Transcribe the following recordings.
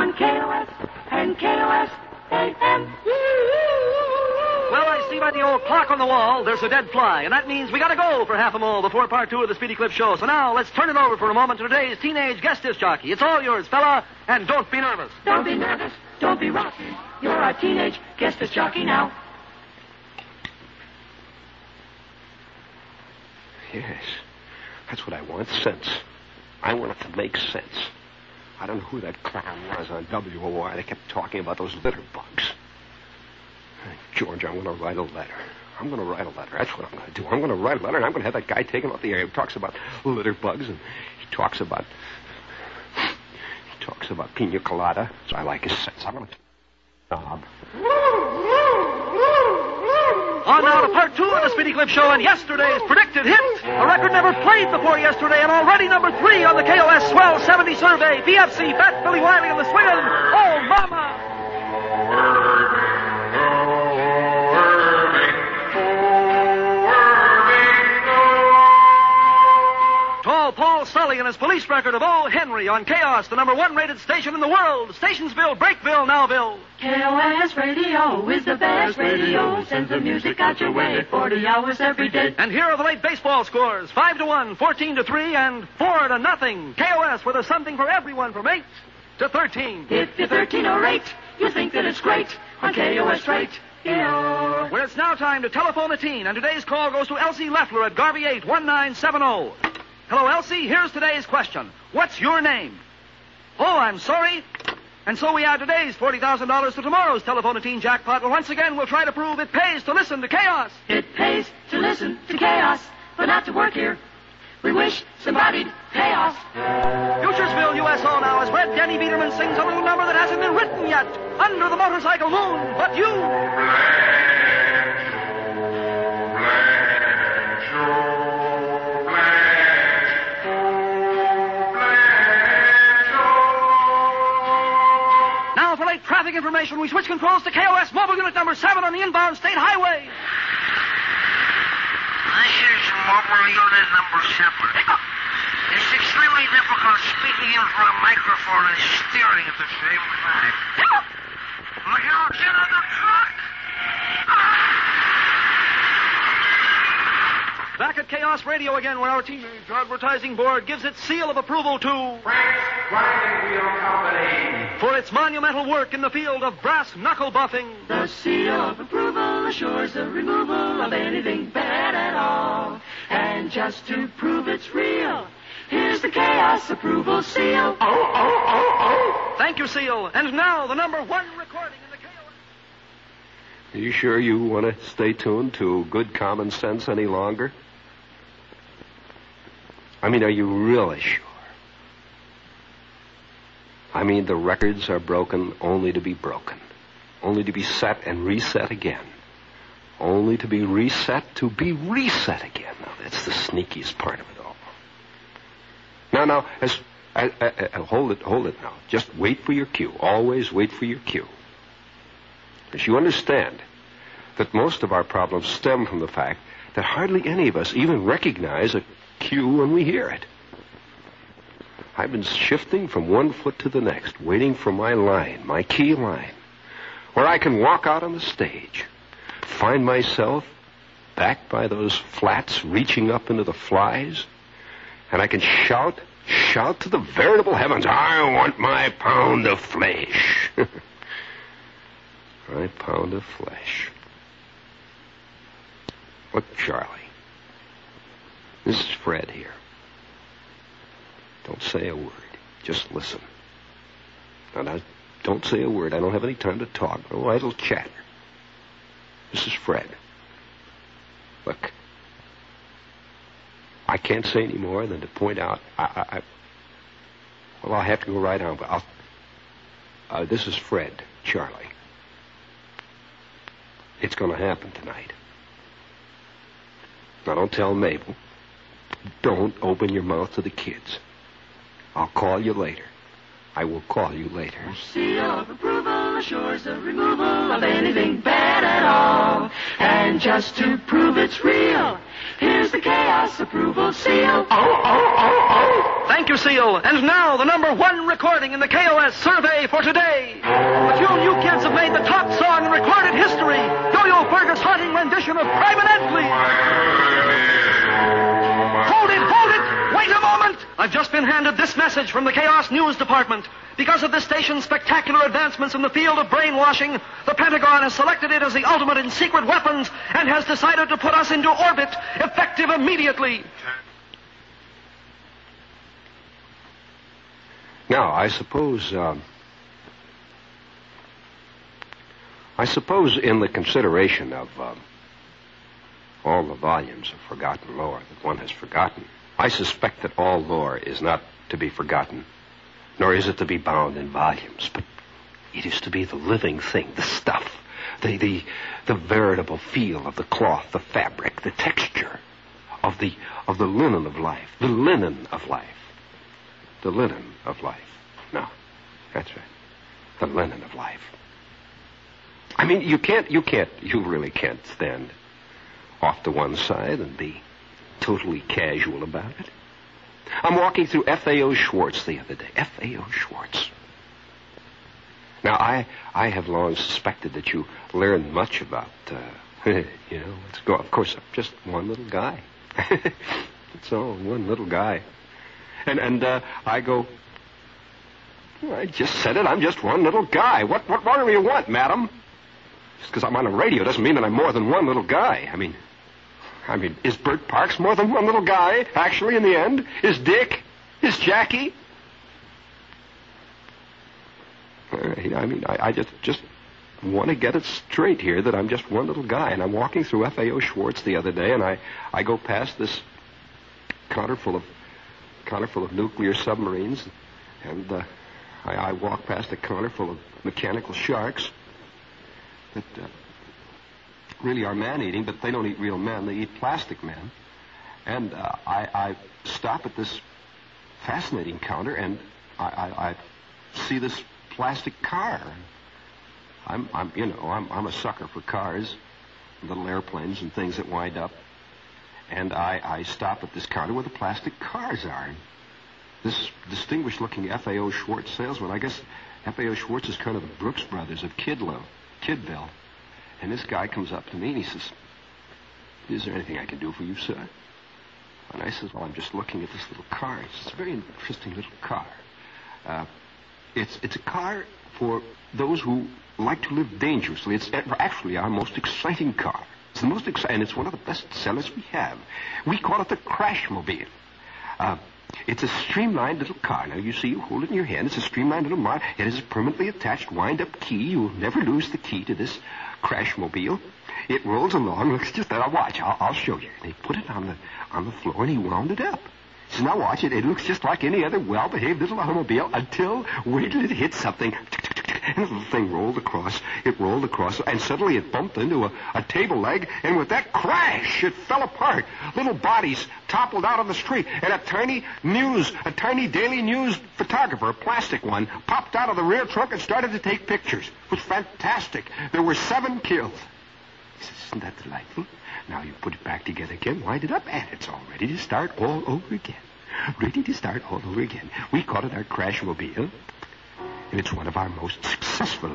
on KOS and KOS AM. Well, I see by the old clock on the wall there's a dead fly, and that means we gotta go for half a mole before part two of the Speedy Clip show. So now let's turn it over for a moment to today's teenage guest disc jockey. It's all yours, fella, and don't be nervous. Don't be nervous. Don't be rotten. You're our teenage guest disc jockey now. Yes. That's what I want. Sense. I want it to make sense. I don't know who that clown was on WOR. They kept talking about those litter bugs. George, I'm going to write a letter. I'm going to write a letter. That's what I'm going to do. I'm going to write a letter, and I'm going to have that guy taken off the air. He talks about litter bugs, and he talks about he talks about pina colada. So I like his sense. I'm going to Bob. On now to part two of the Speedy Clip show and yesterday's predicted hit. A record never played before yesterday and already number three on the KOS Swell 70 survey. BFC, Fat Billy Wiley and the Swingin'. Oh, mama! Tall Paul Sully and his police record of O. Henry on Chaos, the number one rated station in the world. Stationsville, Breakville, Nowville. KOS Radio is the best radio. Sends the music out your way 40 hours every day. And here are the late baseball scores. 5 to 1, 14 to 3, and 4 to nothing. KOS with a something for everyone from 8 to 13. If you're 13 or 8, you think that it's great on KOS right here. Well, it's now time to telephone the teen, and today's call goes to Elsie Leffler at Garvey 8 1970. Hello, Elsie. Here's today's question. What's your name? Oh, I'm sorry. And so we add today's $40,000 to tomorrow's telephone a teen jackpot. Well, once again, we'll try to prove it pays to listen to chaos. It pays to listen to chaos, but not to work here. We wish somebody'd pay us. Futuresville, USO now, as Red Denny Biederman sings a little number that hasn't been written yet. Under the motorcycle moon, but you. Traffic information, we switch controls to KOS mobile unit number 7 on the inbound state highway. This is mobile unit number seven. It's extremely difficult speaking in of a microphone and steering at the same time. Look out, get on the truck! Ah! Back at Chaos Radio again, where our teenage advertising board gives its seal of approval to Frank's Grinding Wheel Company. for its monumental work in the field of brass knuckle buffing. The seal of approval assures the removal of anything bad at all. And just to prove it's real, here's the chaos approval seal. Oh, oh, oh, oh. Thank you, Seal. And now the number one recording in the Chaos. Are you sure you want to stay tuned to good common sense any longer? I mean, are you really sure? I mean, the records are broken only to be broken, only to be set and reset again, only to be reset to be reset again. Now, that's the sneakiest part of it all. Now, now, as, uh, uh, uh, hold it, hold it now. Just wait for your cue. Always wait for your cue. As you understand that most of our problems stem from the fact that hardly any of us even recognize a cue when we hear it. I've been shifting from one foot to the next, waiting for my line, my key line, where I can walk out on the stage, find myself back by those flats reaching up into the flies, and I can shout, shout to the veritable heavens, I want my pound of flesh. my pound of flesh. Look, Charlie. This is Fred here. Don't say a word. Just listen. Now, now, don't say a word. I don't have any time to talk. No idle chatter. This is Fred. Look. I can't say any more than to point out. I, I, I well, I'll have to go right on, but I'll. Uh, this is Fred, Charlie. It's going to happen tonight. Now, don't tell Mabel. Don't open your mouth to the kids. I'll call you later. I will call you later. Seal of approval assures assures the removal of anything bad at all. And just to prove it's real, here's the Chaos Approval Seal. Oh, oh, oh, oh. Thank you, Seal. And now, the number one recording in the KOS survey for today. The few new kids have made the top song in recorded history. Yo-Yo Fergus' haunting rendition of Private Entley. Hold it, hold it! Wait a moment! I've just been handed this message from the Chaos News Department. Because of this station's spectacular advancements in the field of brainwashing, the Pentagon has selected it as the ultimate in secret weapons and has decided to put us into orbit, effective immediately. Now, I suppose, um, I suppose in the consideration of um, all the volumes of forgotten lore that one has forgotten, I suspect that all lore is not to be forgotten, nor is it to be bound in volumes, but it is to be the living thing, the stuff, the, the, the veritable feel of the cloth, the fabric, the texture of the, of the linen of life, the linen of life. The linen of life. No, that's right. The linen of life. I mean, you can't, you can't, you really can't stand off to one side and be totally casual about it. I'm walking through F.A.O. Schwarz the other day. F.A.O. Schwarz. Now, I, I have long suspected that you learn much about, uh, you know, let's go. Of course, I'm just one little guy. It's all, one little guy. And, and, uh, I go, I just said it. I'm just one little guy. What, what more do you want, madam? Just because I'm on the radio doesn't mean that I'm more than one little guy. I mean, I mean, is Bert Parks more than one little guy, actually, in the end? Is Dick? Is Jackie? I mean, I, I just, just want to get it straight here that I'm just one little guy. And I'm walking through FAO Schwarz the other day, and I, I go past this counter full of, counter full of nuclear submarines, and uh, I, I walk past a counter full of mechanical sharks that uh, really are man-eating, but they don't eat real men. They eat plastic men. And uh, I, I stop at this fascinating counter, and I, I, I see this plastic car. I'm, I'm, you know, I'm, I'm a sucker for cars, little airplanes and things that wind up. And I, stop at this counter where the plastic cars are. This distinguished-looking FAO Schwarz salesman, I guess FAO Schwarz is kind of the Brooks Brothers of Kidlow, Kidville. And this guy comes up to me and he says, Is there anything I can do for you, sir? And I says, Well, I'm just looking at this little car. It's a very interesting little car. Uh, it's, it's a car for those who like to live dangerously. It's actually our most exciting car. It's the most exciting, and it's one of the best sellers we have. We call it the Crashmobile. Uh, it's a streamlined little car. Now, you see, you hold it in your hand. It's a streamlined little car. It has a permanently attached wind-up key. You'll never lose the key to this Crashmobile. It rolls along. Looks just that. Watch. I'll, I'll show you. They put it on the on the floor, and he wound it up. So now watch it. It looks just like any other well-behaved little automobile until wait till it hits something. And the little thing rolled across. It rolled across, and suddenly it bumped into a, a table leg, and with that crash, it fell apart. Little bodies toppled out on the street, and a tiny news, a tiny daily news photographer, a plastic one, popped out of the rear trunk and started to take pictures. It was fantastic. There were seven killed. He says, Isn't that delightful? Now you put it back together again, wind it up, and it's all ready to start all over again. Ready to start all over again. We call it our Crashmobile. And it's one of our most successful,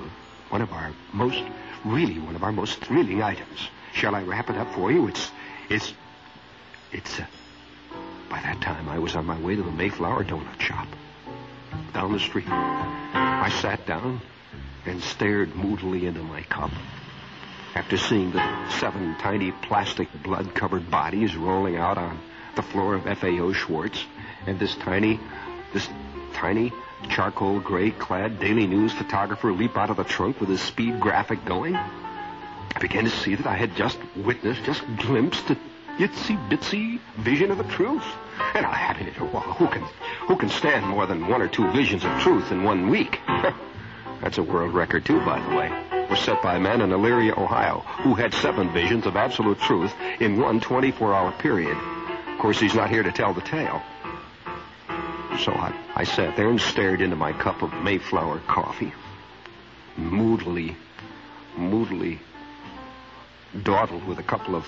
one of our most, really one of our most thrilling items. Shall I wrap it up for you? It's, it's, it's, uh, by that time I was on my way to the Mayflower Donut Shop. Down the street. I sat down and stared moodily into my cup. After seeing the seven tiny plastic blood-covered bodies rolling out on the floor of FAO Schwarz, and this tiny, this tiny charcoal gray clad Daily News photographer leap out of the trunk with his speed graphic going, I began to see that I had just witnessed, just glimpsed itsy bitsy vision of the truth. And I had it. Well, who can, who can stand more than one or two visions of truth in one week? That's a world record too, by the way. It was set by a man in Elyria, Ohio, who had seven visions of absolute truth in one 24-hour period. Of course, he's not here to tell the tale. So I, I sat there and stared into my cup of Mayflower coffee. moodily, moodily dawdled with a couple of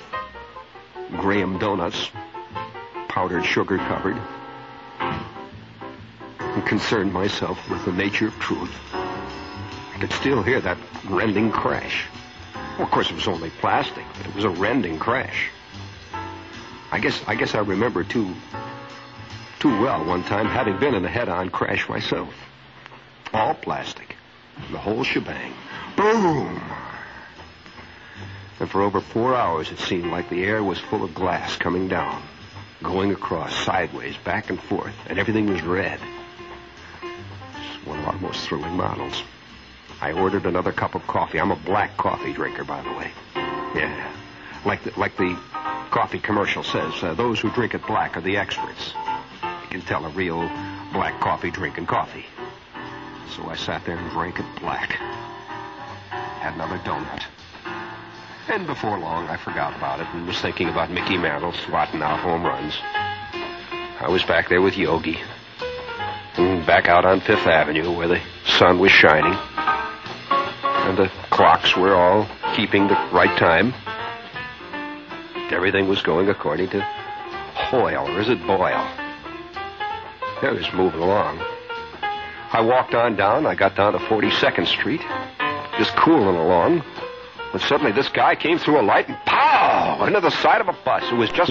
Graham donuts, powdered sugar covered, and concerned myself with the nature of truth. I could still hear that rending crash. Well, of course, it was only plastic, but it was a rending crash. I guess I guess I remember too too well one time having been in a head-on crash myself. All plastic, the whole shebang. Boom! And for over four hours, it seemed like the air was full of glass coming down, going across, sideways, back and forth, and everything was red. It's one of our most thrilling models. I ordered another cup of coffee. I'm a black coffee drinker, by the way. Yeah. Like the, like the coffee commercial says, uh, those who drink it black are the experts. You can tell a real black coffee drinking coffee. So I sat there and drank it black. Had another donut. And before long, I forgot about it and was thinking about Mickey Mantle swatting out home runs. I was back there with Yogi. And back out on Fifth Avenue where the sun was shining. And the clocks were all keeping the right time. Everything was going according to Hoyle, or is it Boyle? It was moving along. I walked on down. I got down to 42nd Street, just cooling along. When suddenly this guy came through a light and pow! Into the side of a bus. It was just